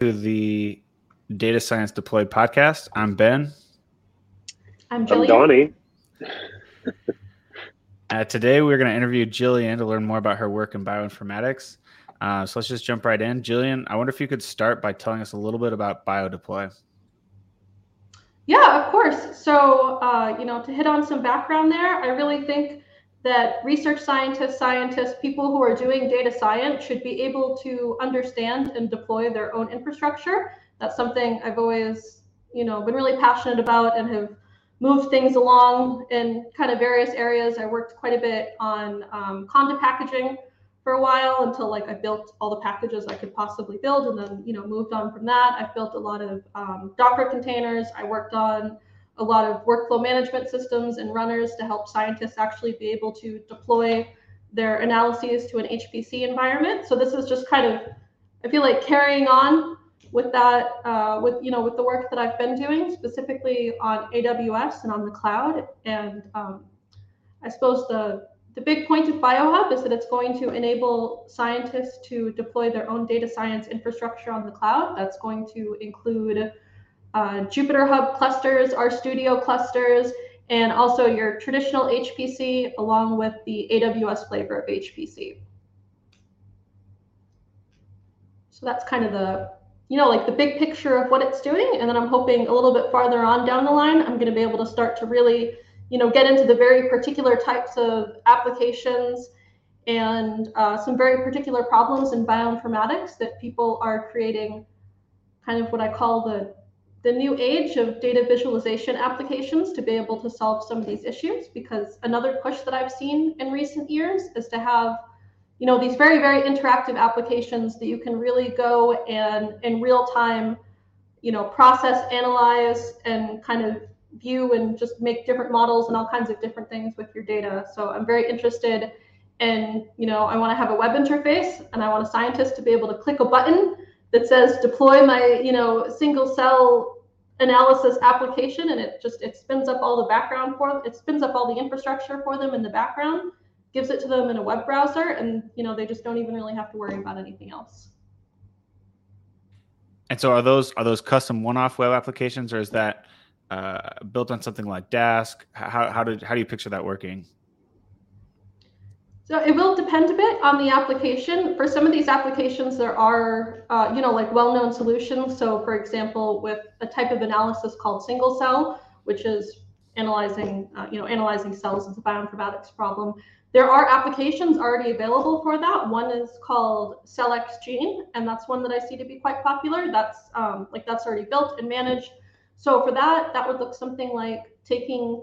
to the Data Science Deployed podcast. I'm Ben. I'm I'm Donnie. Uh, today, we're going to interview Jillian to learn more about her work in bioinformatics. Uh, so let's just jump right in. Jillian, I wonder if you could start by telling us a little bit about BioDeploy. Yeah, of course. So, uh, you know, to hit on some background there, I really think that research scientists, scientists, people who are doing data science should be able to understand and deploy their own infrastructure. That's something I've always, you know, been really passionate about and have moved things along in kind of various areas. I worked quite a bit on um, Conda packaging for a while until like I built all the packages I could possibly build, and then you know moved on from that. I've built a lot of um, Docker containers. I worked on a lot of workflow management systems and runners to help scientists actually be able to deploy their analyses to an HPC environment. So this is just kind of, I feel like carrying on with that, uh, with you know, with the work that I've been doing specifically on AWS and on the cloud. And um, I suppose the the big point of BioHub is that it's going to enable scientists to deploy their own data science infrastructure on the cloud. That's going to include uh, Jupyter Hub clusters, clusters, and also your traditional HPC along with the AWS flavor of HPC. So that's kind of the, you know, like the big picture of what it's doing. And then I'm hoping a little bit farther on down the line, I'm going to be able to start to really, you know, get into the very particular types of applications and uh, some very particular problems in bioinformatics that people are creating kind of what I call the the new age of data visualization applications to be able to solve some of these issues because another push that I've seen in recent years is to have you know these very very interactive applications that you can really go and in real time you know process analyze and kind of view and just make different models and all kinds of different things with your data. So i'm very interested in you know i want to have a web interface and i want a scientist to be able to click a button that says deploy my you know single cell analysis application and it just it spins up all the background for it spins up all the infrastructure for them in the background gives it to them in a web browser and you know they just don't even really have to worry about anything else And so, are those are those custom one-off web applications, or is that uh, built on something like Dask? How how did how do you picture that working? So it will depend a bit on the application. For some of these applications, there are, uh, you know, like well-known solutions. So for example, with a type of analysis called single cell, which is analyzing, uh, you know, analyzing cells as a bioinformatics problem, there are applications already available for that. One is called CellXGene, and that's one that I see to be quite popular. That's um, like that's already built and managed. So for that, that would look something like taking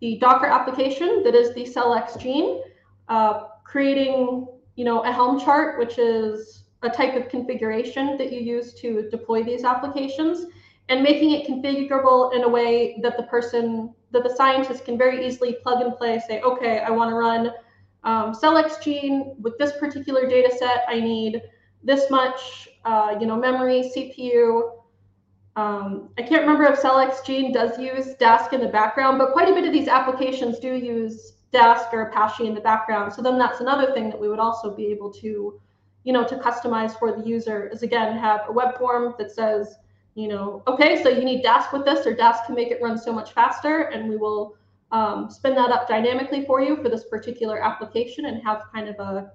the Docker application that is the CellXGene, uh, creating you know a helm chart which is a type of configuration that you use to deploy these applications and making it configurable in a way that the person that the scientist can very easily plug and play say okay i want to run um, CellXGene with this particular data set. I need this much uh, you know memory cpu um, I can't remember if CellXGene does use Dask in the background, but quite a bit of these applications do use Dask or Apache in the background. So then that's another thing that we would also be able to, you know, to customize for the user is again have a web form that says, you know, okay, so you need Dask with this, or Dask can make it run so much faster, and we will um, spin that up dynamically for you for this particular application and have kind of a,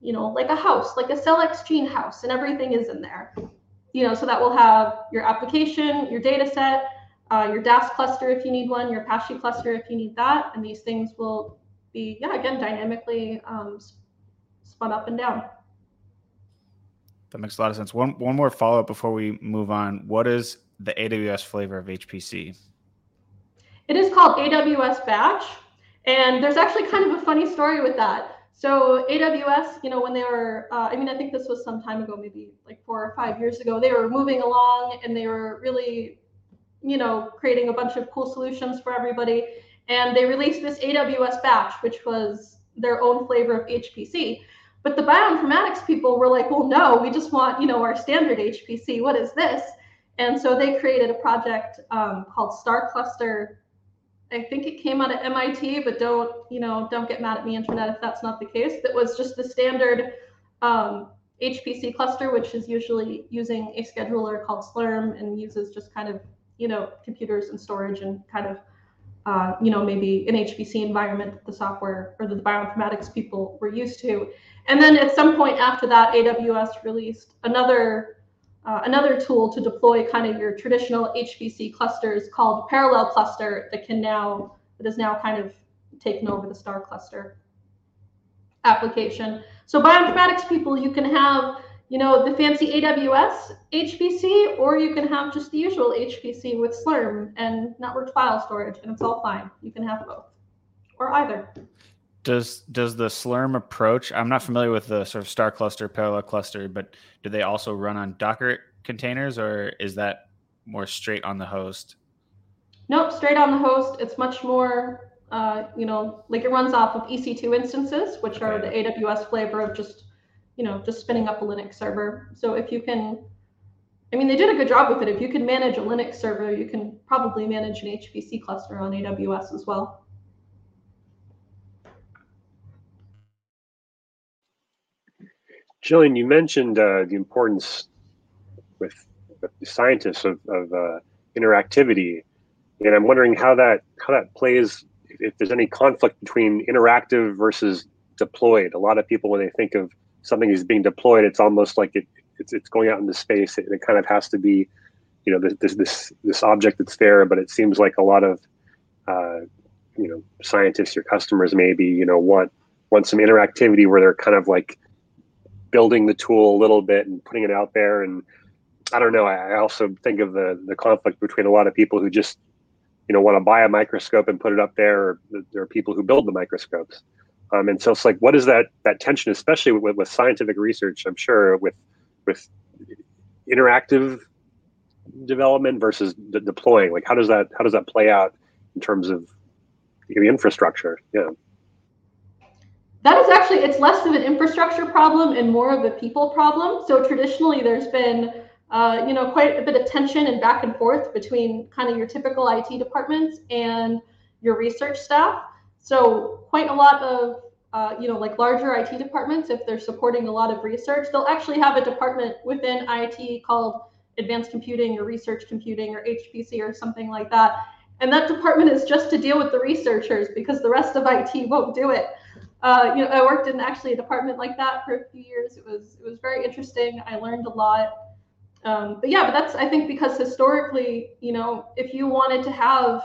you know, like a house, like a CellXGene house, and everything is in there. You know, so that will have your application, your data set, uh, your Dask cluster if you need one, your Apache cluster if you need that, and these things will be, yeah, again, dynamically um, spun up and down. That makes a lot of sense. One one more follow up before we move on. What is the AWS flavor of HPC? It is called AWS Batch, and there's actually kind of a funny story with that. So AWS, you know, when they were, uh, I mean, I think this was some time ago, maybe like four or five years ago, they were moving along and they were really you know, creating a bunch of cool solutions for everybody. And they released this AWS batch, which was their own flavor of HPC. But the bioinformatics people were like, well, no, we just want, you know, our standard HPC. What is this? And so they created a project um, called Star Cluster. I think it came out of MIT, but don't, you know, don't get mad at me, internet, if that's not the case. That was just the standard um, HPC cluster, which is usually using a scheduler called Slurm and uses just kind of, you know, computers and storage and kind of, uh, you know, maybe an HPC environment that the software or the bioinformatics people were used to. And then at some point after that, AWS released another uh, another tool to deploy kind of your traditional HPC clusters called Parallel Cluster that can now that is now kind of taken over the Star Cluster application. So bioinformatics people, you can have you know the fancy AWS HPC, or you can have just the usual HPC with Slurm and networked file storage, and it's all fine. You can have both, or either. Does does the Slurm approach? I'm not familiar with the sort of Star cluster, parallel cluster, but do they also run on Docker containers, or is that more straight on the host? Nope, straight on the host. It's much more, uh, you know, like it runs off of EC2 instances, which are the AWS flavor of just, you know, just spinning up a Linux server. So if you can, I mean, they did a good job with it. If you can manage a Linux server, you can probably manage an HPC cluster on AWS as well. Jillian, you mentioned uh, the importance with, the scientists of, of uh, interactivity, and I'm wondering how that how that plays. If there's any conflict between interactive versus deployed. A lot of people, when they think of something is being deployed, it's almost like it it's, it's going out into space, and it kind of has to be, you know, this this this object that's there. But it seems like a lot of uh, you know scientists, your customers, maybe you know want want some interactivity where they're kind of like building the tool a little bit and putting it out there. And I don't know. I also think of the the conflict between a lot of people who just you know want to buy a microscope and put it up there. Or there are people who build the microscopes. Um, and so it's like, what is that that tension, especially with, with scientific research? I'm sure with with interactive development versus de- deploying. Like, how does that how does that play out in terms of the infrastructure? Yeah. That is actually, it's less of an infrastructure problem and more of a people problem. So traditionally there's been, uh, you know, quite a bit of tension and back and forth between kind of your typical IT departments and your research staff. So quite a lot of, uh, you know, like larger IT departments, if they're supporting a lot of research, they'll actually have a department within IT called advanced computing or research computing or HPC or something like that. And that department is just to deal with the researchers because the rest of IT won't do it uh, you know, I worked in actually a department like that for a few years. It was it was very interesting. I learned a lot. Um, but yeah, but that's I think because historically, you know, if you wanted to have,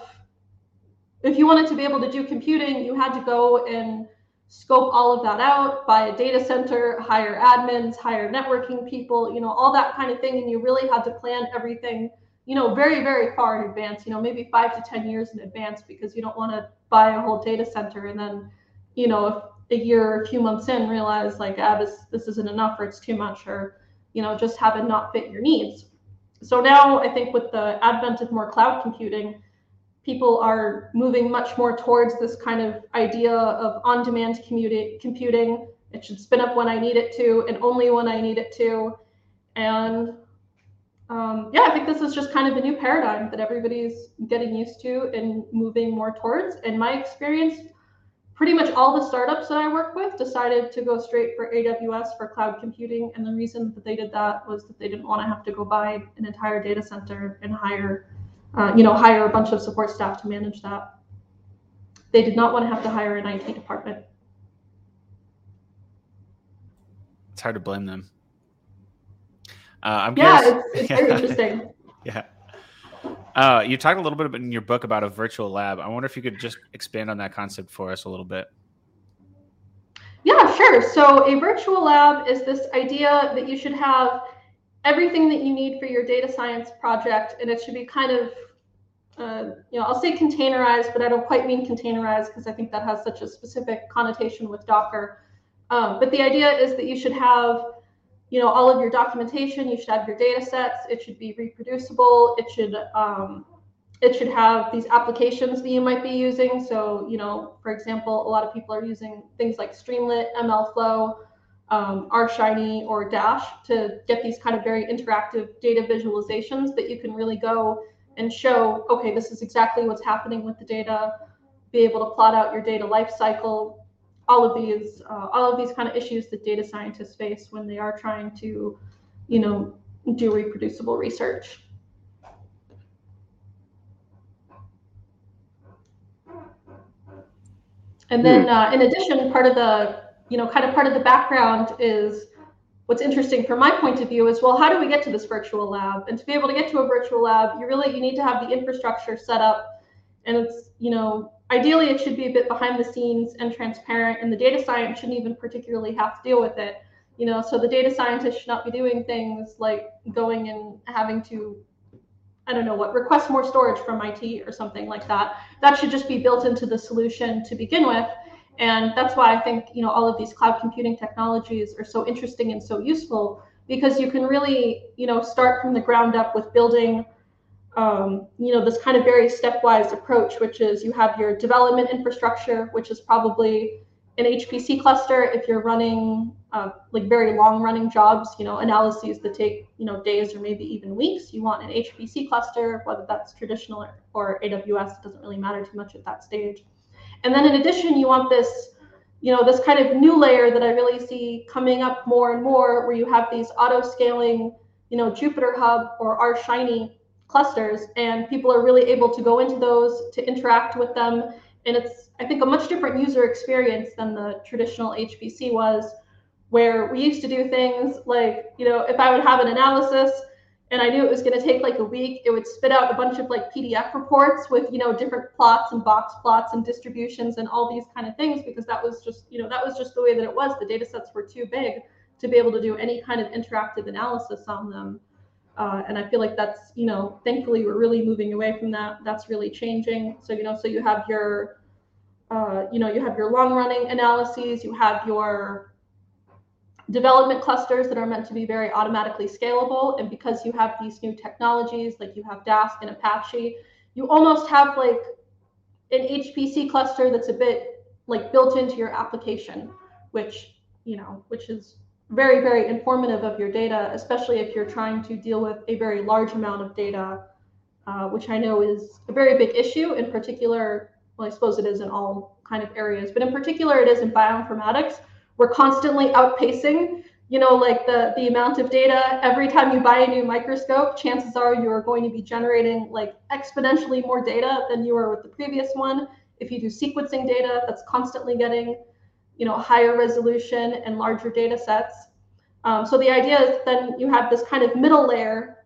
if you wanted to be able to do computing, you had to go and scope all of that out, buy a data center, hire admins, hire networking people, you know, all that kind of thing, and you really had to plan everything, you know, very very far in advance. You know, maybe five to ten years in advance because you don't want to buy a whole data center and then you know, a year or a few months in realize like, ah, this this isn't enough or it's too much or, you know, just have it not fit your needs. So now I think with the advent of more cloud computing, people are moving much more towards this kind of idea of on-demand computing. It should spin up when I need it to and only when I need it to. And um, yeah, I think this is just kind of a new paradigm that everybody's getting used to and moving more towards. In my experience, pretty much all the startups that I work with decided to go straight for AWS for cloud computing. And the reason that they did that was that they didn't want to have to go buy an entire data center and hire, uh, you know, hire a bunch of support staff to manage that. They did not want to have to hire an IT department. It's hard to blame them. Uh, I'm yeah, it's, it's very interesting. yeah. Uh, you talked a little bit about in your book about a virtual lab. I wonder if you could just expand on that concept for us a little bit. Yeah, sure. So a virtual lab is this idea that you should have everything that you need for your data science project, and it should be kind of, uh, you know, I'll say containerized, but I don't quite mean containerized because I think that has such a specific connotation with Docker. Um, but the idea is that you should have you know, all of your documentation, you should have your data sets, it should be reproducible, it should um, it should have these applications that you might be using. So, you know, for example, a lot of people are using things like Streamlit, MLflow, um, shiny or Dash to get these kind of very interactive data visualizations that you can really go and show, okay, this is exactly what's happening with the data, be able to plot out your data lifecycle, all of these uh, all of these kind of issues that data scientists face when they are trying to, you know, do reproducible research. And then, hmm. uh, in addition, part of the, you know, kind of part of the background is what's interesting from my point of view is, well, how do we get to this virtual lab? And to be able to get to a virtual lab, you really you need to have the infrastructure set up, and it's, you know, ideally it should be a bit behind the scenes and transparent, and the data science shouldn't even particularly have to deal with it. You know, so the data scientist should not be doing things like going and having to I don't know what, request more storage from IT or something like that. That should just be built into the solution to begin with. And that's why I think, you know, all of these cloud computing technologies are so interesting and so useful because you can really, you know, start from the ground up with building, um, you know, this kind of very stepwise approach, which is you have your development infrastructure, which is probably an HPC cluster if you're running uh, like very long running jobs, you know, analyses that take, you know, days or maybe even weeks. You want an HPC cluster, whether that's traditional or, or AWS, it doesn't really matter too much at that stage. And then in addition, you want this, you know, this kind of new layer that I really see coming up more and more where you have these auto scaling, you know, Jupyter Hub or R Shiny clusters and people are really able to go into those to interact with them. And it's, I think, a much different user experience than the traditional HPC was where we used to do things like, you know, if I would have an analysis and I knew it was going to take like a week, it would spit out a bunch of like PDF reports with, you know, different plots and box plots and distributions and all these kind of things because that was just, you know, that was just the way that it was. The data sets were too big to be able to do any kind of interactive analysis on them. Uh, and I feel like that's, you know, thankfully we're really moving away from that. That's really changing. So, you know, so you have your, uh, you know, you have your long running analyses, you have your development clusters that are meant to be very automatically scalable. And because you have these new technologies, like you have Dask and Apache, you almost have like an HPC cluster that's a bit like built into your application, which, you know, which is very, very informative of your data, especially if you're trying to deal with a very large amount of data, uh, which I know is a very big issue in particular. Well, I suppose it is in all kind of areas, but in particular, it is in bioinformatics we're constantly outpacing you know like the the amount of data. Every time you buy a new microscope chances are you are going to be generating like exponentially more data than you were with the previous one. If you do sequencing data that's constantly getting you know higher resolution and larger data sets. Um, so the idea is then you have this kind of middle layer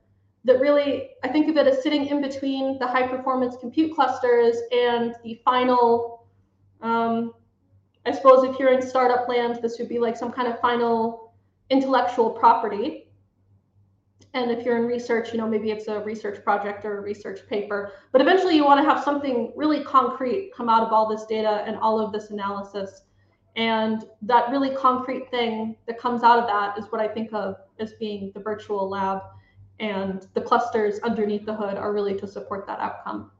that really i think of it as sitting in between the high performance compute clusters and the final um, I suppose if you're in startup land, this would be like some kind of final intellectual property. And if you're in research, you know, maybe it's a research project or a research paper. But eventually you want to have something really concrete come out of all this data and all of this analysis. And that really concrete thing that comes out of that is what I think of as being the virtual lab. And the clusters underneath the hood are really to support that outcome.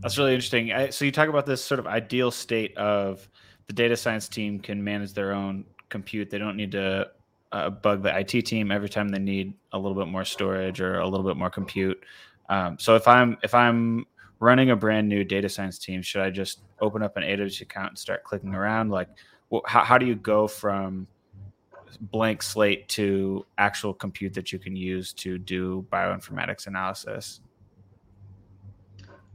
That's really interesting. I, so you talk about this sort of ideal state of the data science team can manage their own compute. They don't need to uh, bug the IT team every time they need a little bit more storage or a little bit more compute. Um, so if I'm if I'm running a brand new data science team, should I just open up an AWS account and start clicking around? Like, well, how how do you go from blank slate to actual compute that you can use to do bioinformatics analysis?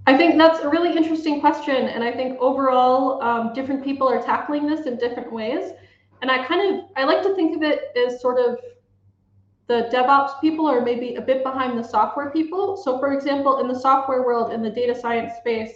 I think that's a really interesting question. And I think overall, um, different people are tackling this in different ways. And I kind of, I like to think of it as sort of the DevOps people are maybe a bit behind the software people. So for example, in the software world, in the data science space,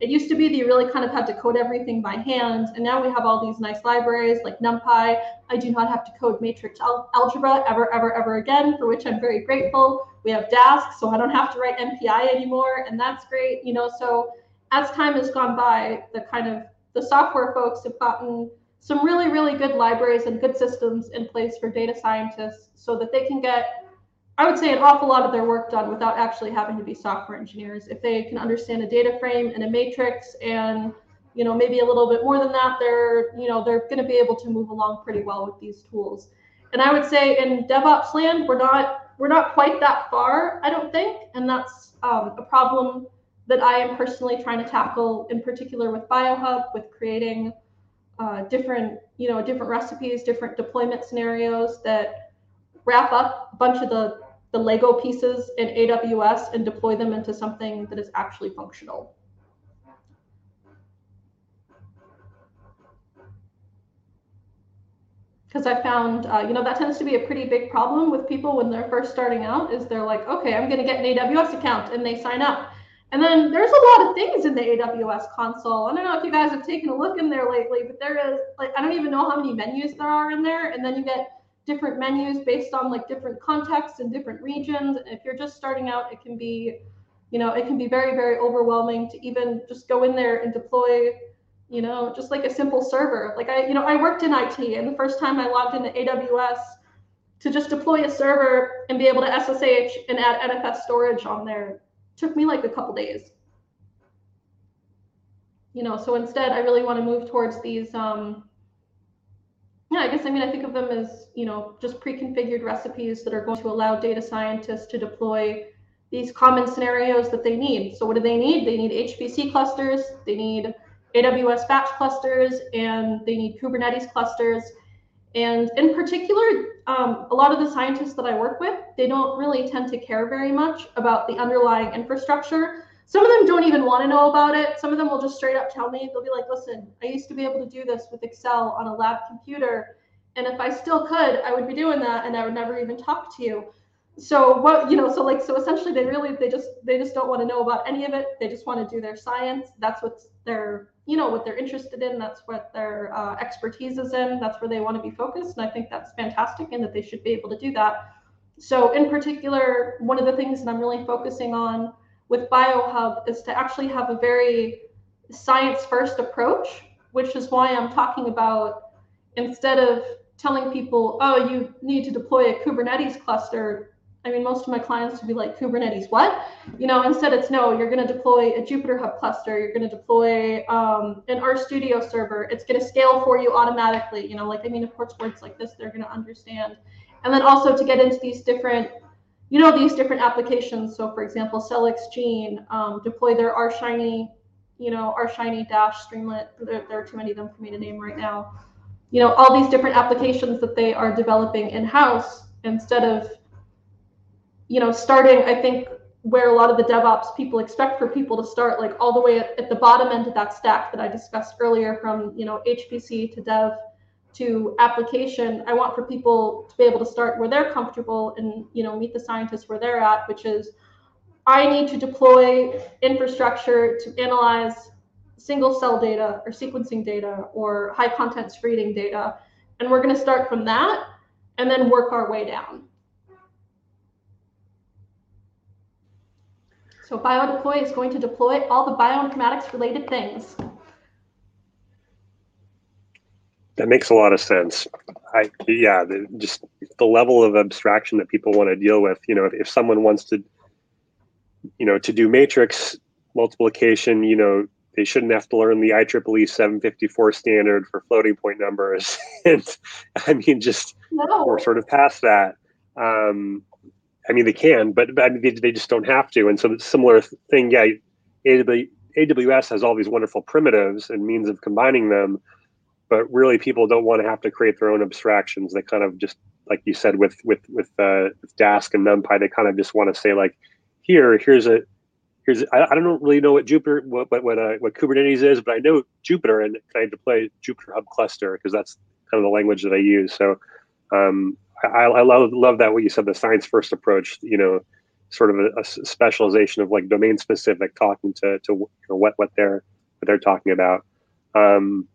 it used to be that you really kind of had to code everything by hand. And now we have all these nice libraries like NumPy. I do not have to code matrix al algebra ever, ever, ever again, for which I'm very grateful. We have Dask, so I don't have to write MPI anymore. And that's great. You know, so as time has gone by, the kind of the software folks have gotten some really, really good libraries and good systems in place for data scientists so that they can get I would say an awful lot of their work done without actually having to be software engineers. If they can understand a data frame and a matrix and you know maybe a little bit more than that, they're you know they're going to be able to move along pretty well with these tools. And I would say in DevOps land, we're not we're not quite that far, I don't think, and that's um, a problem that I am personally trying to tackle, in particular with BioHub, with creating uh, different, you know, different recipes, different deployment scenarios that wrap up a bunch of the, the Lego pieces in AWS and deploy them into something that is actually functional. Because I found, uh, you know, that tends to be a pretty big problem with people when they're first starting out. Is they're like, okay, I'm going to get an AWS account, and they sign up, and then there's a lot of things in the AWS console. I don't know if you guys have taken a look in there lately, but there is like I don't even know how many menus there are in there, and then you get different menus based on like different contexts and different regions. And if you're just starting out, it can be, you know, it can be very very overwhelming to even just go in there and deploy you know, just like a simple server. Like I, you know, I worked in IT and the first time I logged into AWS to just deploy a server and be able to SSH and add NFS storage on there took me like a couple days. You know, so instead I really want to move towards these um yeah, I guess I mean I think of them as, you know, just pre-configured recipes that are going to allow data scientists to deploy these common scenarios that they need. So what do they need? They need HPC clusters, they need AWS batch clusters and they need Kubernetes clusters. And in particular, um, a lot of the scientists that I work with, they don't really tend to care very much about the underlying infrastructure. Some of them don't even want to know about it. Some of them will just straight up tell me, they'll be like, listen, I used to be able to do this with Excel on a lab computer. And if I still could, I would be doing that and I would never even talk to you. So what, you know, so like, so essentially they really, they just, they just don't want to know about any of it. They just want to do their science. That's what's their you know what they're interested in that's what their uh, expertise is in that's where they want to be focused and i think that's fantastic and that they should be able to do that. So in particular one of the things that i'm really focusing on with biohub is to actually have a very science first approach which is why i'm talking about instead of telling people oh you need to deploy a kubernetes cluster I mean, most of my clients would be like, Kubernetes, what? You know, instead it's no, you're going to deploy a Jupyter Hub cluster. You're going to deploy um, an RStudio server. It's going to scale for you automatically. You know, like, I mean, of course, words like this, they're going to understand. And then also to get into these different, you know, these different applications. So for example, CellXGene, um, deploy their RShiny, you know, RShiny dash Streamlit. There, there are too many of them for me to name right now. You know, all these different applications that they are developing in-house instead of you know, starting, I think, where a lot of the DevOps people expect for people to start, like all the way at, at the bottom end of that stack that I discussed earlier, from you know HPC to Dev to application. I want for people to be able to start where they're comfortable and you know meet the scientists where they're at, which is I need to deploy infrastructure to analyze single cell data or sequencing data or high content screening data. And we're going to start from that and then work our way down. So BioDeploy is going to deploy all the bioinformatics related things. That makes a lot of sense. I yeah, the, just the level of abstraction that people want to deal with. You know, if, if someone wants to, you know, to do matrix multiplication, you know, they shouldn't have to learn the IEEE 754 standard for floating point numbers. and I mean, just no. we're sort of past that. Um, I mean, they can, but, but I mean, they, they just don't have to. And so, similar thing, yeah, AWS has all these wonderful primitives and means of combining them, but really, people don't want to have to create their own abstractions. They kind of just, like you said, with with with, uh, with Dask and NumPy, they kind of just want to say like, here, here's a here's I, I don't really know what Jupyter what what what, uh, what Kubernetes is, but I know Jupyter, and I deploy Jupyter Hub cluster because that's kind of the language that I use. So um, I, I love love that what you said the science first approach. You know, sort of a, a specialization of like domain specific, talking to to you know, what what they're what they're talking about. Um,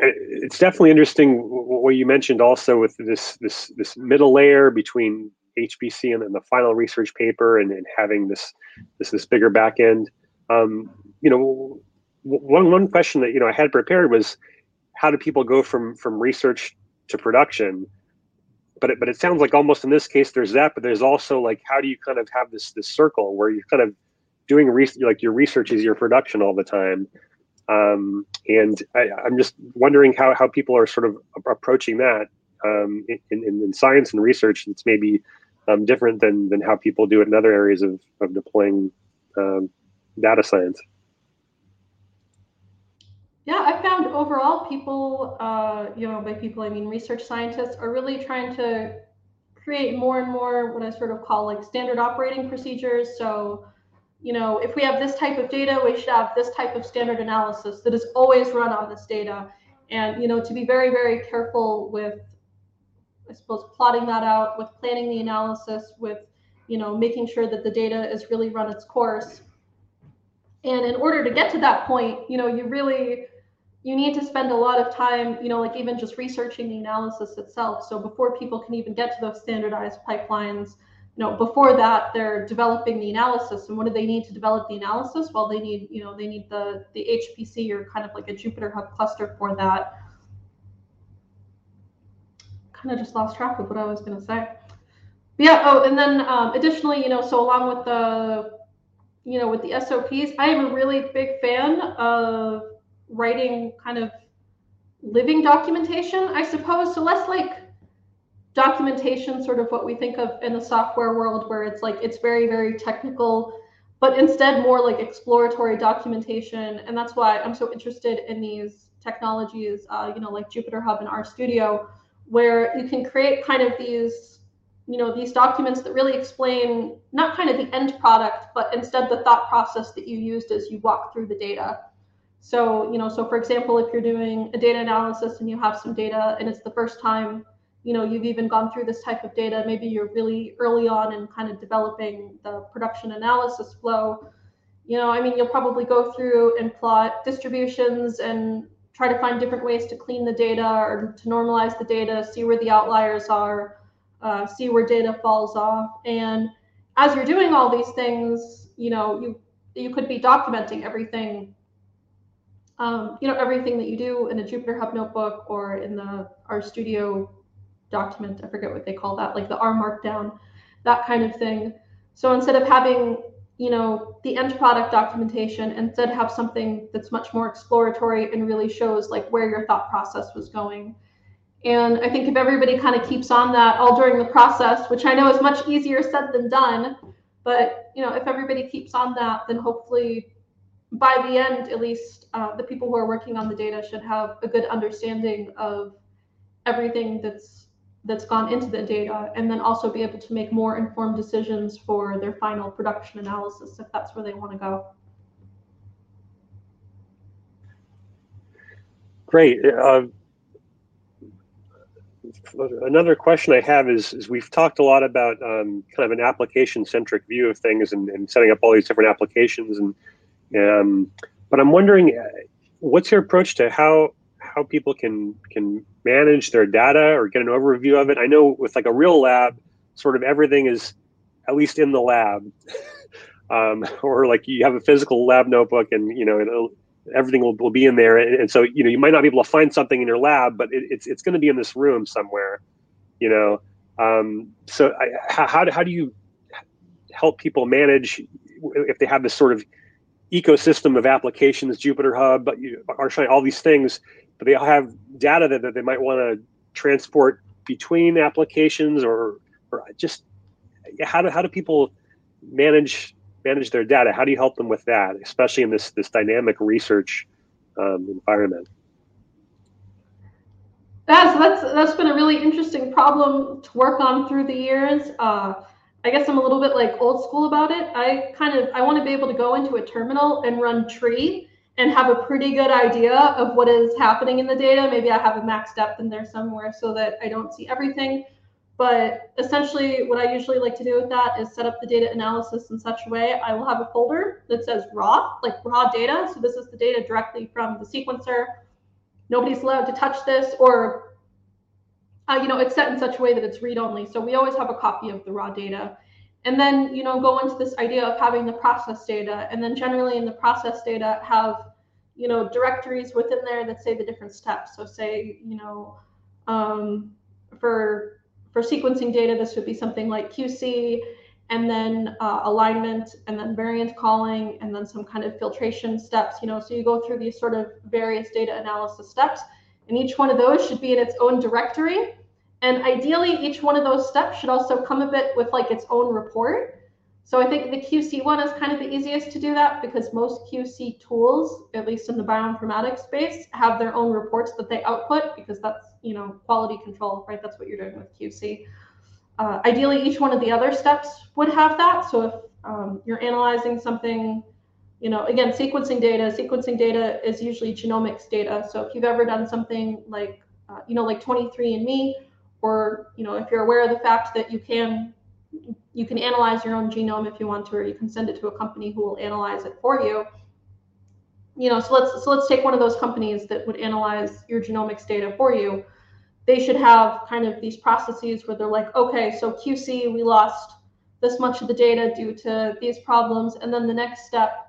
it's definitely interesting what you mentioned also with this this this middle layer between HPC and the final research paper and, and having this this this bigger back end. Um, you know, one one question that you know I had prepared was how do people go from from research to production. But it, but it sounds like almost in this case there's that but there's also like how do you kind of have this this circle where you're kind of doing research like your research is your production all the time. Um, and I, am just wondering how, how people are sort of approaching that um, in, in, in, science and research it's maybe um, different than than how people do it in other areas of, of deploying um, data science Yeah, I found overall people, uh, you know, by people I mean research scientists, are really trying to create more and more what I sort of call like standard operating procedures. So, you know, if we have this type of data, we should have this type of standard analysis that is always run on this data. And, you know, to be very, very careful with, I suppose, plotting that out, with planning the analysis, with, you know, making sure that the data is really run its course. And in order to get to that point, you know, you really you need to spend a lot of time, you know, like even just researching the analysis itself. So before people can even get to those standardized pipelines, you know, before that they're developing the analysis. And what do they need to develop the analysis? Well, they need, you know, they need the the HPC or kind of like a Jupyter Hub cluster for that. Kind of just lost track of what I was going to say. But yeah. Oh, and then um, additionally, you know, so along with the, you know, with the SOPs, I am a really big fan of writing kind of living documentation, I suppose. So less like documentation, sort of what we think of in the software world, where it's like it's very, very technical, but instead more like exploratory documentation. And that's why I'm so interested in these technologies, uh, you know, like Jupyter Hub and RStudio, where you can create kind of these, you know, these documents that really explain not kind of the end product, but instead the thought process that you used as you walk through the data. So, you know, so for example, if you're doing a data analysis and you have some data and it's the first time, you know, you've even gone through this type of data, maybe you're really early on in kind of developing the production analysis flow. You know, I mean, you'll probably go through and plot distributions and try to find different ways to clean the data or to normalize the data, see where the outliers are, uh, see where data falls off. And as you're doing all these things, you know, you you could be documenting everything um, you know, everything that you do in a Jupyter Hub notebook or in the RStudio document, I forget what they call that, like the R Markdown, that kind of thing. So instead of having, you know, the end product documentation, instead have something that's much more exploratory and really shows like where your thought process was going. And I think if everybody kind of keeps on that all during the process, which I know is much easier said than done, but you know, if everybody keeps on that, then hopefully by the end, at least uh, the people who are working on the data should have a good understanding of everything that's that's gone into the data and then also be able to make more informed decisions for their final production analysis if that's where they want to go. Great. Uh, another question I have is, is we've talked a lot about um, kind of an application centric view of things and, and setting up all these different applications and um, but I'm wondering, uh, what's your approach to how how people can can manage their data or get an overview of it? I know with like a real lab, sort of everything is at least in the lab, um, or like you have a physical lab notebook and you know everything will, will be in there. And, and, so you know you might not be able to find something in your lab, but it, it's it's going to be in this room somewhere, you know. Um, so I, how how do, how do you help people manage if they have this sort of ecosystem of applications, Jupyter Hub, R Shiny, all these things, but they all have data that, that they might want to transport between applications or, or just how do, how do people manage manage their data? How do you help them with that, especially in this this dynamic research um, environment? That's that's that's been a really interesting problem to work on through the years. Uh, I guess I'm a little bit like old school about it. I kind of I want to be able to go into a terminal and run tree and have a pretty good idea of what is happening in the data. Maybe I have a max depth in there somewhere so that I don't see everything. But essentially, what I usually like to do with that is set up the data analysis in such a way I will have a folder that says raw, like raw data. So this is the data directly from the sequencer. Nobody's allowed to touch this, or uh, you know, it's set in such a way that it's read only. So we always have a copy of the raw data. And then, you know, go into this idea of having the process data. And then generally in the process data have, you know, directories within there that say the different steps. So say, you know, um, for for sequencing data, this would be something like QC, and then uh, alignment, and then variant calling, and then some kind of filtration steps. You know, so you go through these sort of various data analysis steps, and each one of those should be in its own directory. And ideally, each one of those steps should also come a bit with like its own report. So I think the QC one is kind of the easiest to do that because most QC tools, at least in the bioinformatics space, have their own reports that they output because that's you know quality control, right? That's what you're doing with QC. Uh, ideally, each one of the other steps would have that. So if um, you're analyzing something, you know, again, sequencing data, sequencing data is usually genomics data. So if you've ever done something like, uh, you know, like 23andMe, or you know, if you're aware of the fact that you can you can analyze your own genome if you want to, or you can send it to a company who will analyze it for you. You know, so let's so let's take one of those companies that would analyze your genomics data for you. They should have kind of these processes where they're like, okay, so QC, we lost this much of the data due to these problems, and then the next step,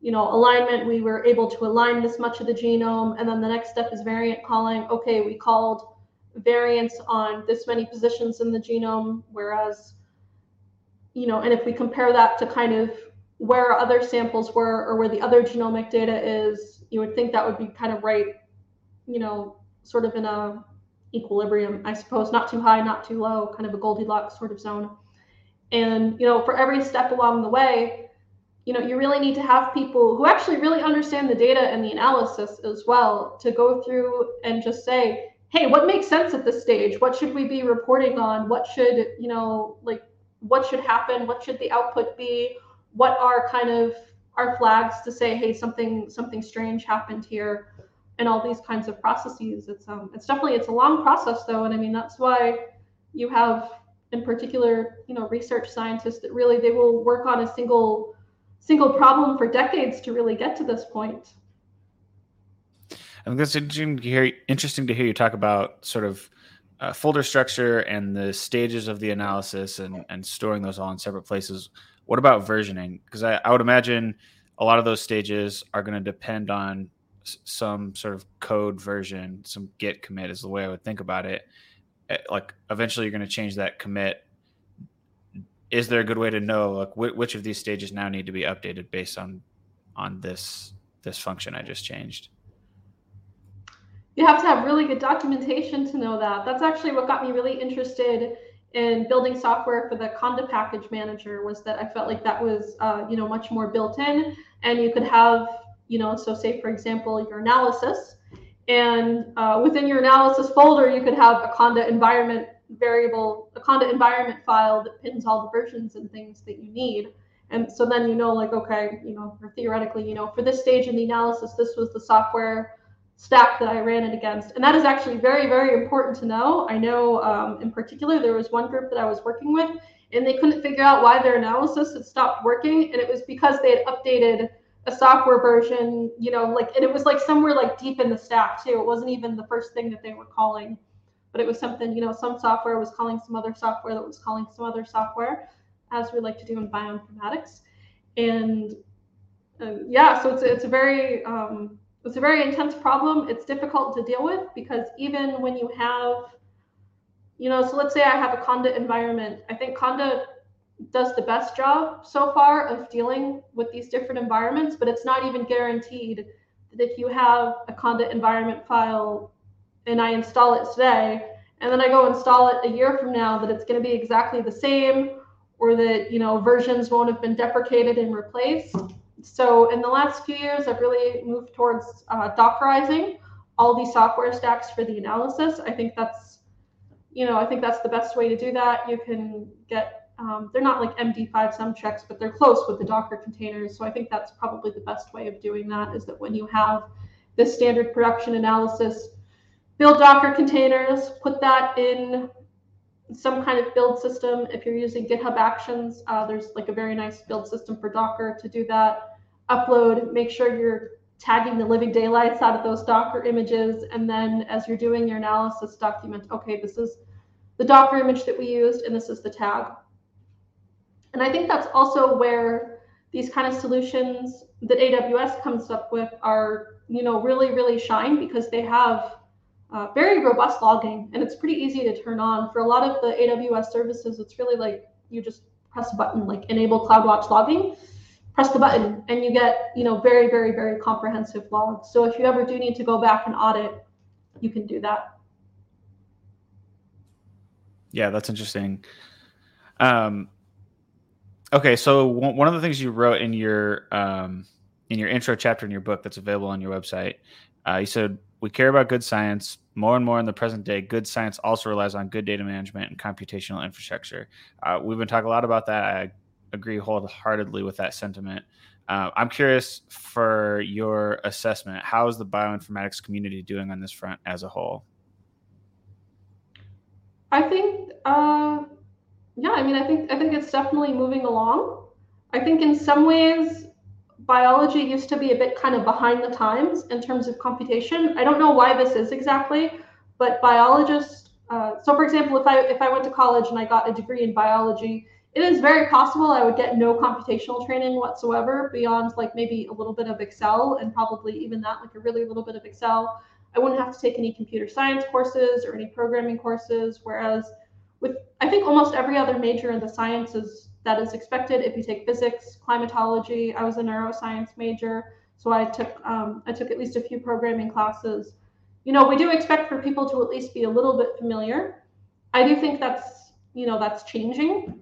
you know, alignment, we were able to align this much of the genome, and then the next step is variant calling. Okay, we called variants on this many positions in the genome, whereas you know, and if we compare that to kind of where other samples were or where the other genomic data is, you would think that would be kind of right, you know, sort of in a equilibrium, I suppose, not too high, not too low, kind of a Goldilocks sort of zone. And, you know, for every step along the way, you know, you really need to have people who actually really understand the data and the analysis as well to go through and just say, hey, what makes sense at this stage? What should we be reporting on? What should, you know, like what should happen what should the output be what are kind of our flags to say hey something something strange happened here and all these kinds of processes it's um it's definitely it's a long process though and i mean that's why you have in particular you know research scientists that really they will work on a single single problem for decades to really get to this point i think that's interesting to hear interesting to hear you talk about sort of uh, folder structure and the stages of the analysis and, and storing those all in separate places. What about versioning? Because I, I would imagine a lot of those stages are going to depend on s- some sort of code version, some git commit is the way I would think about it. Eh, like eventually you're going to change that commit. Is there a good way to know like wh- which of these stages now need to be updated based on on this this function I just changed? you have to have really good documentation to know that. That's actually what got me really interested in building software for the Conda package manager was that I felt like that was, uh, you know, much more built in and you could have, you know, so say for example, your analysis and uh, within your analysis folder, you could have a Conda environment variable, a Conda environment file that pins all the versions and things that you need. And so then you know, like, okay, you know, or theoretically, you know, for this stage in the analysis, this was the software stack that I ran it against. And that is actually very, very important to know. I know um, in particular, there was one group that I was working with and they couldn't figure out why their analysis had stopped working. And it was because they had updated a software version, you know, like, and it was like somewhere like deep in the stack too. It wasn't even the first thing that they were calling, but it was something, you know, some software was calling some other software that was calling some other software, as we like to do in bioinformatics. And uh, yeah, so it's, it's a very, um, it's a very intense problem. It's difficult to deal with because even when you have, you know, so let's say I have a Conda environment. I think Conda does the best job so far of dealing with these different environments, but it's not even guaranteed that if you have a Conda environment file and I install it today, and then I go install it a year from now, that it's going to be exactly the same or that, you know, versions won't have been deprecated and replaced so in the last few years, I've really moved towards uh, Dockerizing all these software stacks for the analysis. I think that's, you know, I think that's the best way to do that. You can get, um, they're not like MD5 sum checks, but they're close with the Docker containers. So I think that's probably the best way of doing that is that when you have this standard production analysis, build Docker containers, put that in some kind of build system. If you're using GitHub Actions, uh, there's like a very nice build system for Docker to do that. Upload, make sure you're tagging the living daylights out of those Docker images. And then as you're doing your analysis, document, okay, this is the Docker image that we used, and this is the tag. And I think that's also where these kind of solutions that AWS comes up with are, you know, really, really shine because they have uh, very robust logging and it's pretty easy to turn on. For a lot of the AWS services, it's really like you just press a button like enable CloudWatch logging, press the button and you get, you know, very, very, very comprehensive logs. So if you ever do need to go back and audit, you can do that. Yeah, that's interesting. Um, Okay, so one of the things you wrote in your um, in your intro chapter in your book that's available on your website, uh, you said we care about good science more and more in the present day. Good science also relies on good data management and computational infrastructure. Uh, we've been talking a lot about that. I agree wholeheartedly with that sentiment. Uh, I'm curious for your assessment. How is the bioinformatics community doing on this front as a whole? I think, uh, yeah, I mean, I think I think it's definitely moving along. I think in some ways biology used to be a bit kind of behind the times in terms of computation. I don't know why this is exactly, but biologists. Uh, so, for example, if I if I went to college and I got a degree in biology, it is very possible I would get no computational training whatsoever beyond like maybe a little bit of Excel and probably even that, like a really little bit of Excel. I wouldn't have to take any computer science courses or any programming courses. Whereas with I think almost every other major in the sciences that is expected if you take physics, climatology. I was a neuroscience major, so I took um, I took at least a few programming classes. You know, we do expect for people to at least be a little bit familiar. I do think that's you know that's changing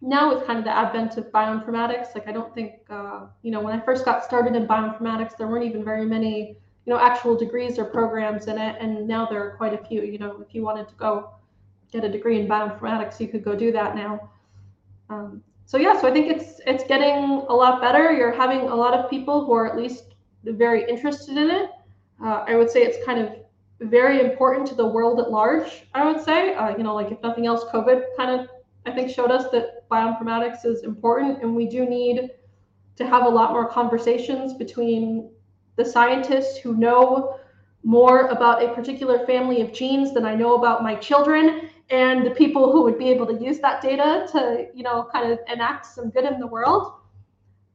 now with kind of the advent of bioinformatics. Like I don't think uh, you know when I first got started in bioinformatics, there weren't even very many you know actual degrees or programs in it, and now there are quite a few. You know, if you wanted to go get a degree in bioinformatics, you could go do that now. Um, so yeah, so I think it's it's getting a lot better. You're having a lot of people who are at least very interested in it. Uh, I would say it's kind of very important to the world at large. I would say, uh, you know, like if nothing else, COVID kind of I think showed us that bioinformatics is important, and we do need to have a lot more conversations between the scientists who know more about a particular family of genes than I know about my children and the people who would be able to use that data to, you know, kind of enact some good in the world.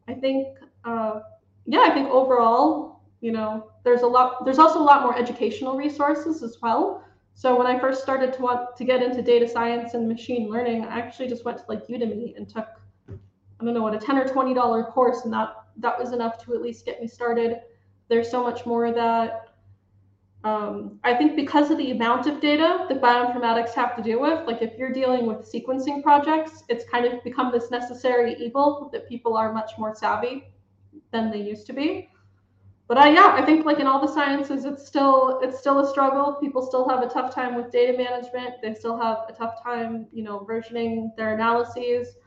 I think, uh, yeah, I think overall, you know, there's a lot, there's also a lot more educational resources as well. So when I first started to want to get into data science and machine learning, I actually just went to like Udemy and took, I don't know what, a 10 or $20 course. And that, that was enough to at least get me started. There's so much more that um, I think because of the amount of data that bioinformatics have to deal with, like if you're dealing with sequencing projects, it's kind of become this necessary evil that people are much more savvy than they used to be. But I, yeah, I think like in all the sciences, it's still it's still a struggle. People still have a tough time with data management. They still have a tough time, you know, versioning their analyses.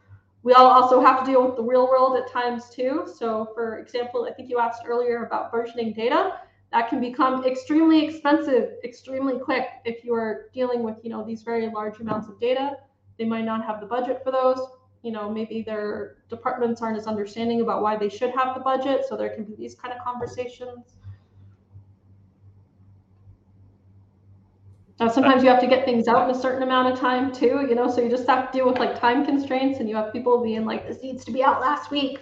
We all also have to deal with the real world at times too. So, for example, I think you asked earlier about versioning data that can become extremely expensive extremely quick if you are dealing with you know these very large amounts of data. They might not have the budget for those. You know maybe their departments aren't as understanding about why they should have the budget so there can be these kind of conversations. Uh, sometimes you have to get things out in a certain amount of time too you know so you just have to deal with like time constraints and you have people being like this needs to be out last week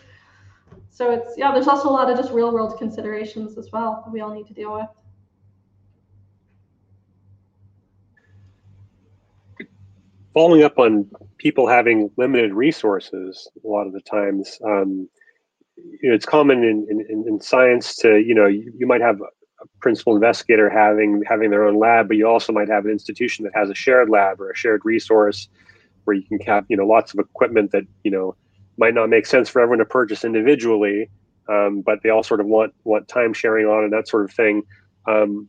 so it's yeah there's also a lot of just real world considerations as well that we all need to deal with. Following up on people having limited resources a lot of the times um, you know, it's common in, in, in science to you know you, you might have a principal investigator having having their own lab but you also might have an institution that has a shared lab or a shared resource where you can have you know lots of equipment that you know might not make sense for everyone to purchase individually, um, but they all sort of want want time sharing on and that sort of thing. Um,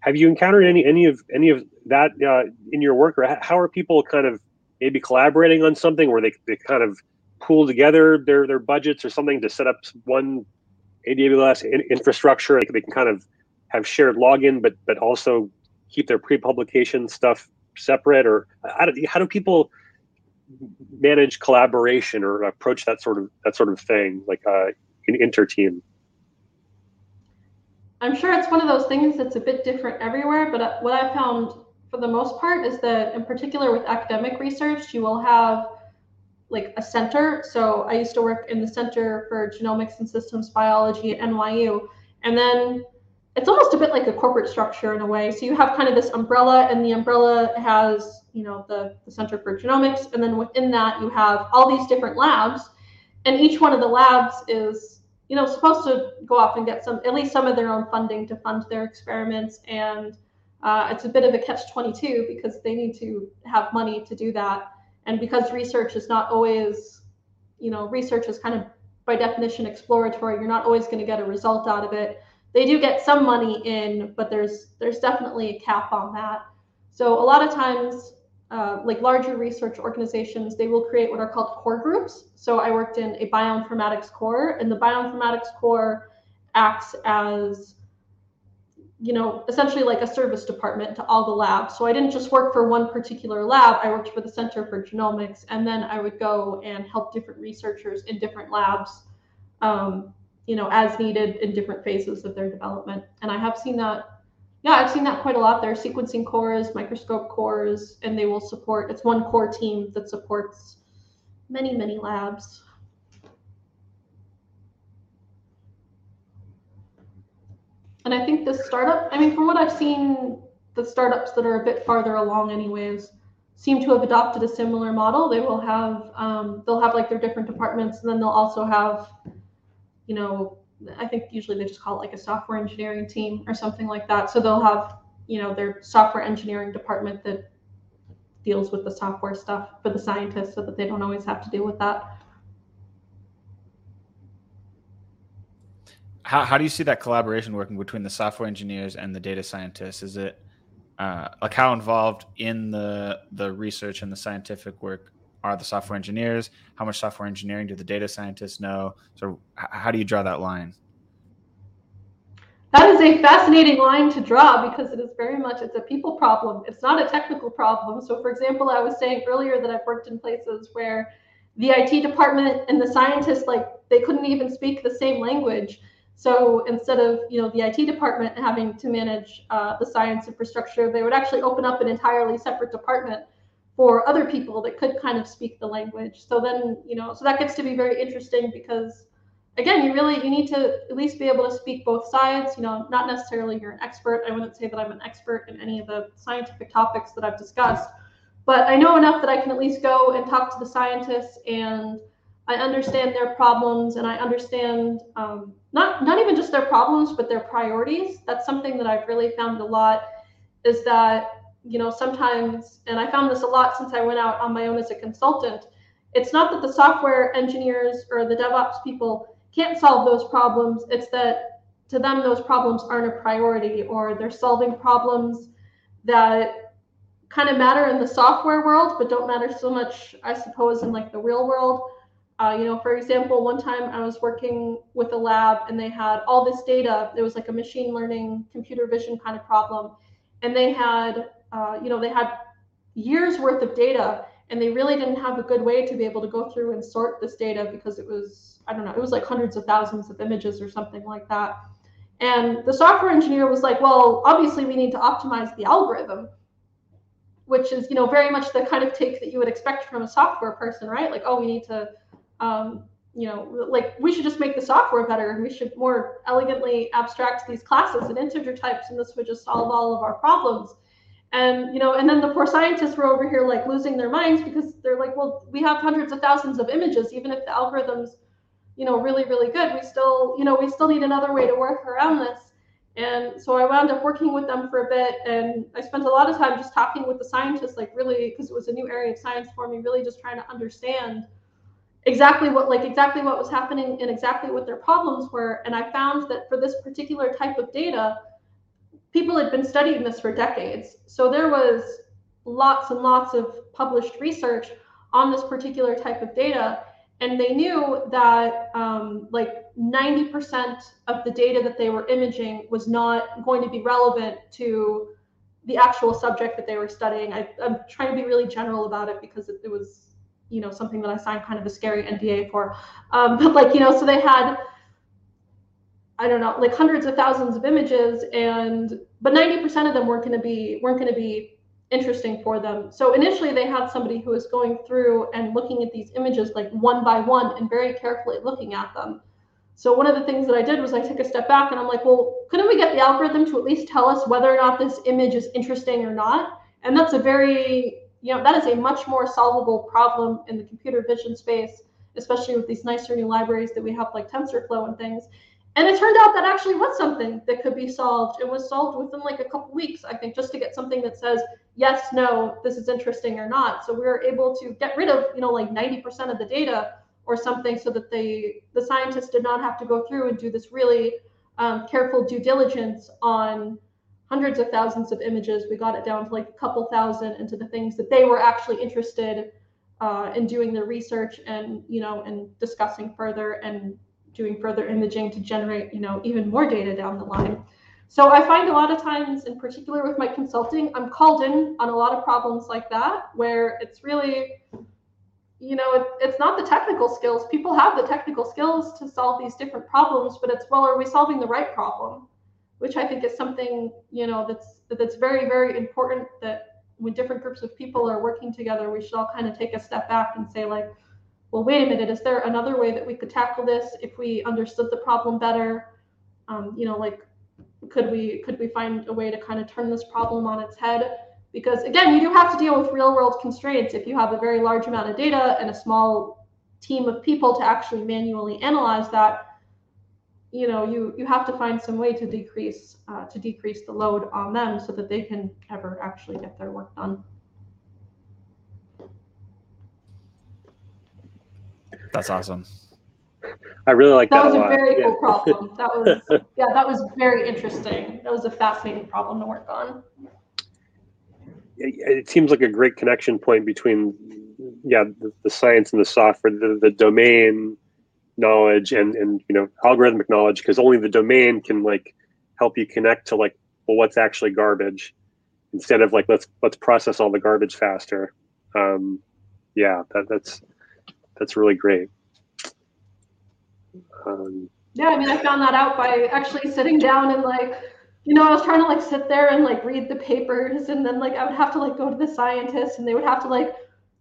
have you encountered any any of any of that uh, in your work, or how are people kind of maybe collaborating on something where they, they kind of pool together their their budgets or something to set up one AWS in, infrastructure? Like they can kind of have shared login, but but also keep their pre-publication stuff separate, or how do, how do people manage collaboration or approach that sort of that sort of thing, like uh, an inter team? I'm sure it's one of those things that's a bit different everywhere, but uh, what I found for the most part is that, in particular with academic research, you will have like a center. So I used to work in the Center for Genomics and Systems Biology at NYU, and then it's almost a bit like a corporate structure in a way. So you have kind of this umbrella, and the umbrella has you know the, the Center for Genomics, and then within that you have all these different labs, and each one of the labs is you know supposed to go off and get some at least some of their own funding to fund their experiments, and uh, it's a bit of a catch 22 because they need to have money to do that, and because research is not always you know, research is kind of by definition exploratory. You're not always going to get a result out of it. They do get some money in, but there's there's definitely a cap on that. So a lot of times, uh, like larger research organizations, they will create what are called core groups. So I worked in a bioinformatics core, and the bioinformatics core acts as you know, essentially like a service department to all the labs. So I didn't just work for one particular lab, I worked for the Center for Genomics, and then I would go and help different researchers in different labs, um, you know, as needed in different phases of their development. And I have seen that, yeah, I've seen that quite a lot. There are sequencing cores, microscope cores, and they will support, it's one core team that supports many, many labs. And I think this startup, I mean, from what I've seen, the startups that are a bit farther along, anyways, seem to have adopted a similar model. They will have, um, they'll have like their different departments, and then they'll also have, you know, I think usually they just call it like a software engineering team or something like that. So they'll have, you know, their software engineering department that deals with the software stuff for the scientists so that they don't always have to deal with that. how, how do you see that collaboration working between the software engineers and the data scientists? Is it uh, like how involved in the the research and the scientific work are the software engineers? How much software engineering do the data scientists know? So how do you draw that line? That is a fascinating line to draw because it is very much it's a people problem. It's not a technical problem. So for example, I was saying earlier that I've worked in places where the IT department and the scientists like they couldn't even speak the same language so instead of you know the IT department having to manage uh, the science infrastructure, they would actually open up an entirely separate department for other people that could kind of speak the language. So then you know so that gets to be very interesting because again you really you need to at least be able to speak both sides. You know not necessarily you're an expert. I wouldn't say that I'm an expert in any of the scientific topics that I've discussed, but I know enough that I can at least go and talk to the scientists and I understand their problems and I understand um, not not even just their problems but their priorities. That's something that I've really found a lot is that you know sometimes and I found this a lot since I went out on my own as a consultant. It's not that the software engineers or the DevOps people can't solve those problems. It's that to them those problems aren't a priority or they're solving problems that kind of matter in the software world but don't matter so much I suppose in like the real world uh, you know, for example, one time I was working with a lab and they had all this data. It was like a machine learning, computer vision kind of problem, and they had, uh, you know, they had years worth of data, and they really didn't have a good way to be able to go through and sort this data because it was, I don't know, it was like hundreds of thousands of images or something like that. And the software engineer was like, well, obviously we need to optimize the algorithm which is you know very much the kind of take that you would expect from a software person right like oh we need to um, you know, like we should just make the software better and we should more elegantly abstract these classes and integer types and this would just solve all of our problems. And you know, and then the poor scientists were over here like losing their minds because they're like, well, we have hundreds of thousands of images, even if the algorithm's, you know, really, really good, we still, you know, we still need another way to work around this. And so I wound up working with them for a bit and I spent a lot of time just talking with the scientists, like really, because it was a new area of science for me, really just trying to understand exactly what like exactly what was happening and exactly what their problems were and i found that for this particular type of data people had been studying this for decades. So there was lots and lots of published research on this particular type of data. And they knew that um, like 90% of the data that they were imaging was not going to be relevant to the actual subject that they were studying. I, am trying to be really general about it because it, it was you know something that I signed kind of a scary NDA for. Um, but like you know, so they had I don't know like hundreds of thousands of images, and but ninety percent of them weren't going to be weren't going to be interesting for them. So initially they had somebody who was going through and looking at these images like one by one and very carefully looking at them. So one of the things that I did was I took a step back and I'm like, well, couldn't we get the algorithm to at least tell us whether or not this image is interesting or not? And that's a very you know, that is a much more solvable problem in the computer vision space, especially with these nicer new libraries that we have like TensorFlow and things. And it turned out that actually was something that could be solved. It was solved within like a couple weeks, I think, just to get something that says, yes, no, this is interesting or not. So we were able to get rid of, you know, like 90% of the data or something so that they the scientists did not have to go through and do this really um, careful due diligence on hundreds of thousands of images. We got it down to like a couple thousand into the things that they were actually interested uh, in doing their research and you know and discussing further and doing further imaging to generate you know even more data down the line. So I find a lot of times, in particular with my consulting, I'm called in on a lot of problems like that where it's really you know, it, it's not the technical skills. People have the technical skills to solve these different problems, but it's well, are we solving the right problem? Which I think is something you know that's that's very very important. That when different groups of people are working together, we should all kind of take a step back and say like, well, wait a minute, is there another way that we could tackle this if we understood the problem better? Um, you know, like could we could we find a way to kind of turn this problem on its head? because again, you do have to deal with real world constraints. If you have a very large amount of data and a small team of people to actually manually analyze that, you know, you you have to find some way to decrease uh, to decrease the load on them so that they can ever actually get their work done. That's awesome. I really like that. That was a, a very yeah. cool problem. That was yeah, that was very interesting. That was a fascinating problem to work on it seems like a great connection point between yeah the, the science and the software the, the domain knowledge and and you know algorithmic knowledge because only the domain can like help you connect to like well what's actually garbage instead of like let's let's process all the garbage faster um yeah that that's that's really great um, yeah i mean i found that out by actually sitting down and like you know, I was trying to like sit there and like read the papers, and then like I would have to like go to the scientists, and they would have to like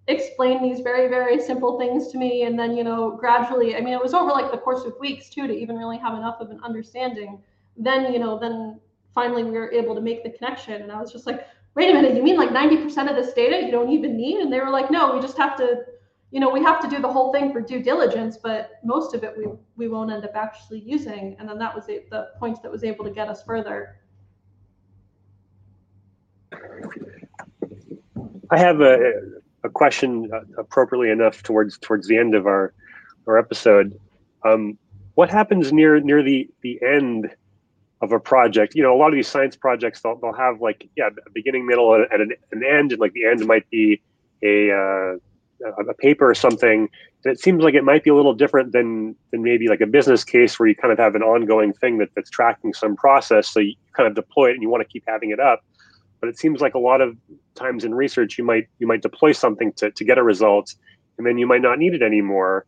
explain these very very simple things to me, and then you know gradually, I mean, it was over like the course of weeks too to even really have enough of an understanding. Then you know, then finally we were able to make the connection, and I was just like, wait a minute, you mean like ninety percent of this data you don't even need? And they were like, no, we just have to you know, we have to do the whole thing for due diligence, but most of it we we won't end up actually using. And then that was the, the point that was able to get us further. I have a, a question uh, appropriately enough towards towards the end of our our episode. Um, what happens near near the the end of a project? You know, a lot of these science projects they'll, they'll have like yeah a beginning, middle, and an, an end, and like the end might be a uh, a paper or something. And it seems like it might be a little different than than maybe like a business case where you kind of have an ongoing thing that, that's tracking some process. So you kind of deploy it and you want to keep having it up. But it seems like a lot of times in research you might you might deploy something to, to get a result and then you might not need it anymore.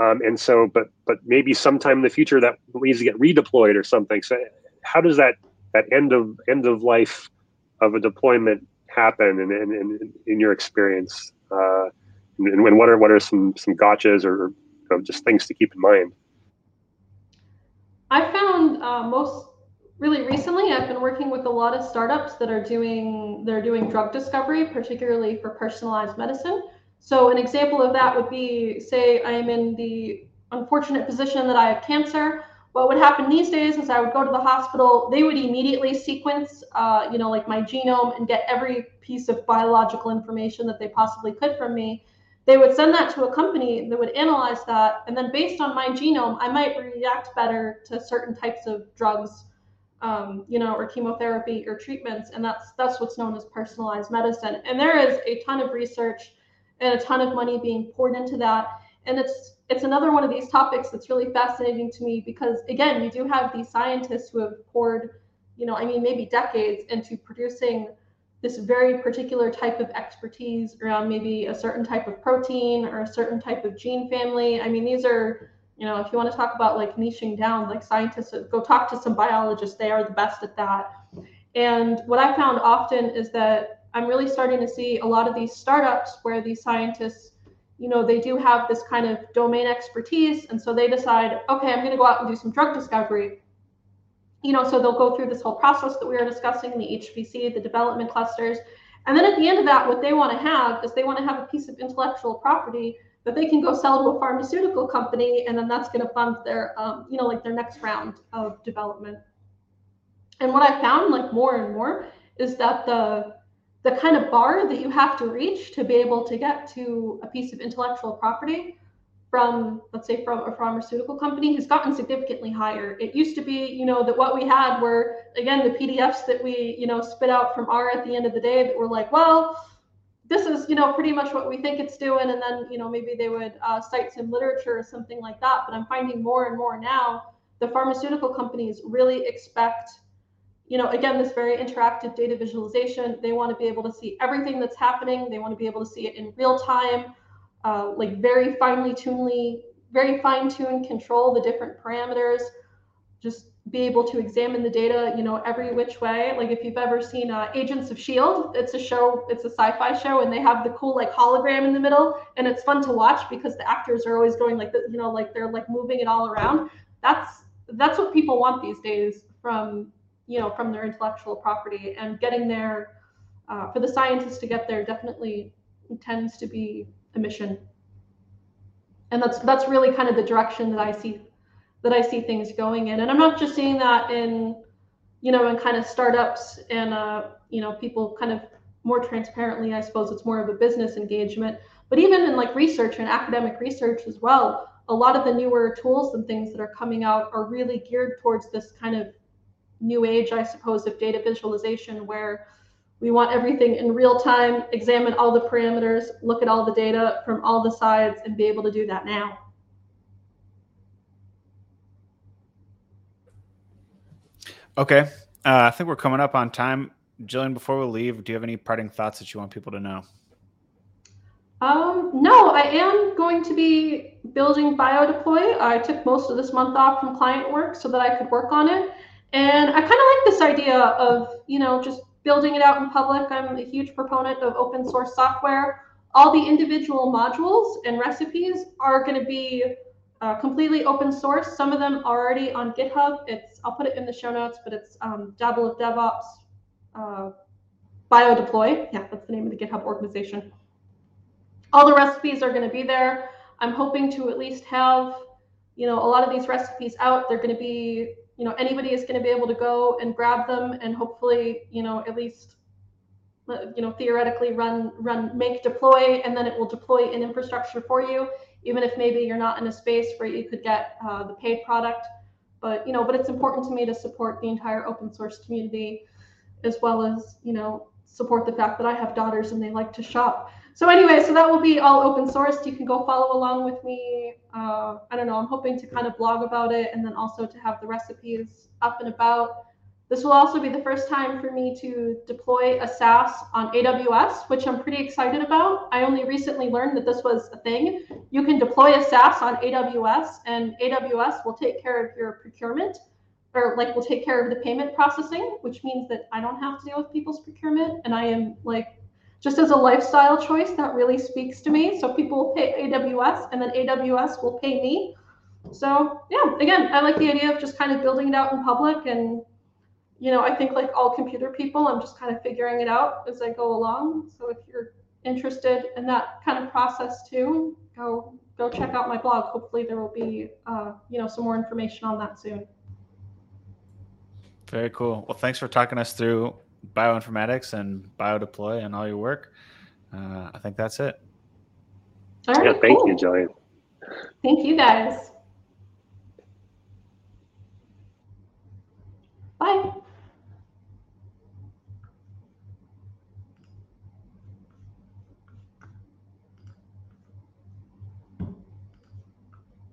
Um, and so but but maybe sometime in the future that needs to get redeployed or something. So how does that that end of end of life of a deployment happen in, in, in, in your experience? Uh, and, and what are what are some some gotchas or you know, just things to keep in mind? I found uh, most really recently I've been working with a lot of startups that are doing they're doing drug discovery, particularly for personalized medicine. So an example of that would be say I am in the unfortunate position that I have cancer. What would happen these days is I would go to the hospital. They would immediately sequence, uh, you know, like my genome and get every piece of biological information that they possibly could from me they would send that to a company that would analyze that. And then based on my genome i might react better to certain types of drugs um, you know or chemotherapy or treatments. And that's that's what's known as personalized medicine. And there is a ton of research and a ton of money being poured into that. And it's it's another one of these topics that's really fascinating to me because again you do have these scientists who have poured you know i mean maybe decades into producing this very particular type of expertise around maybe a certain type of protein or a certain type of gene family. I mean, these are, you know, if you want to talk about like niching down, like scientists, uh, go talk to some biologists, they are the best at that. And what I found often is that I'm really starting to see a lot of these startups where these scientists, you know, they do have this kind of domain expertise. And so they decide, okay, I'm going to go out and do some drug discovery you know, so they'll go through this whole process that we are discussing, the HPC, the development clusters. And then at the end of that, what they want to have is they want to have a piece of intellectual property that they can go sell to a pharmaceutical company, and then that's going to fund their, um, you know, like their next round of development. And what I found, like more and more, is that the the kind of bar that you have to reach to be able to get to a piece of intellectual property from let's say from a pharmaceutical company has gotten significantly higher. It used to be, you know, that what we had were again the PDFs that we, you know, spit out from R at the end of the day that were like, well, this is, you know, pretty much what we think it's doing, and then, you know, maybe they would uh, cite some literature or something like that. But I'm finding more and more now the pharmaceutical companies really expect you know, again, this very interactive data visualization. They want to be able to see everything that's happening. They want to be able to see it in real time uh, like very finely tunedly, very fine-tuned control the different parameters, just be able to examine the data, you know, every which way. Like if you've ever seen uh, Agents of Shield, it's a show, it's a sci-fi show, and they have the cool like hologram in the middle, and it's fun to watch because the actors are always going like, the, you know, like they're like moving it all around. That's that's what people want these days from you know from their intellectual property, and getting there uh, for the scientists to get there definitely tends to be mission. And that's that's really kind of the direction that i see that i see things going in. And i'm not just seeing that in you know in kind of startups and uh, you know people kind of more transparently i suppose it's more of a business engagement. But even in like research and academic research as well a lot of the newer tools and things that are coming out are really geared towards this kind of new age i suppose of data visualization where we want everything in real time, examine all the parameters, look at all the data from all the sides, and be able to do that now. Okay. Uh, I think we're coming up on time. Jillian, before we leave, do you have any parting thoughts that you want people to know? Um, no, I am going to be building BioDeploy. I took most of this month off from client work so that I could work on it. And I kind of like this idea of, you know, just building it out in public. I'm a huge proponent of open source software. All the individual modules and recipes are going to be uh, completely open source. Some of them are already on GitHub. It's I'll put it in the show notes, but it's um, Dabble of DevOps uh, BioDeploy. Yeah, that's the name of the GitHub organization. All the recipes are going to be there. I'm hoping to at least have, you know, a lot of these recipes out. They're going to be you know anybody is going to be able to go and grab them and hopefully you know at least uh, you know theoretically run run make deploy and then it will deploy in infrastructure for you even if maybe you're not in a space where you could get uh, the paid product. But you know but it's important to me to support the entire open source community as well as you know support the fact that i have daughters and they like to shop so anyway, so that will be all open sourced. You can go follow along with me. Uh, I don't know. I'm hoping to kind of blog about it and then also to have the recipes up and about. This will also be the first time for me to deploy a SaaS on AWS, which I'm pretty excited about. I only recently learned that this was a thing. You can deploy a SaaS on AWS, and AWS will take care of your procurement, or like will take care of the payment processing, which means that I don't have to deal with people's procurement, and I am like just as a lifestyle choice, that really speaks to me. So people will pay AWS and then AWS will pay me. So yeah, again, I like the idea of just kind of building it out in public and you know, I think like all computer people, I'm just kind of figuring it out as I go along. So if you're interested in that kind of process too, go go check out my blog. Hopefully there will be uh, you know some more information on that soon. Very cool. Well, thanks for talking us through bioinformatics and biodeploy and all your work. Uh, I think that's it. All right, yeah, thank cool. you, Julian. Thank you guys. Bye.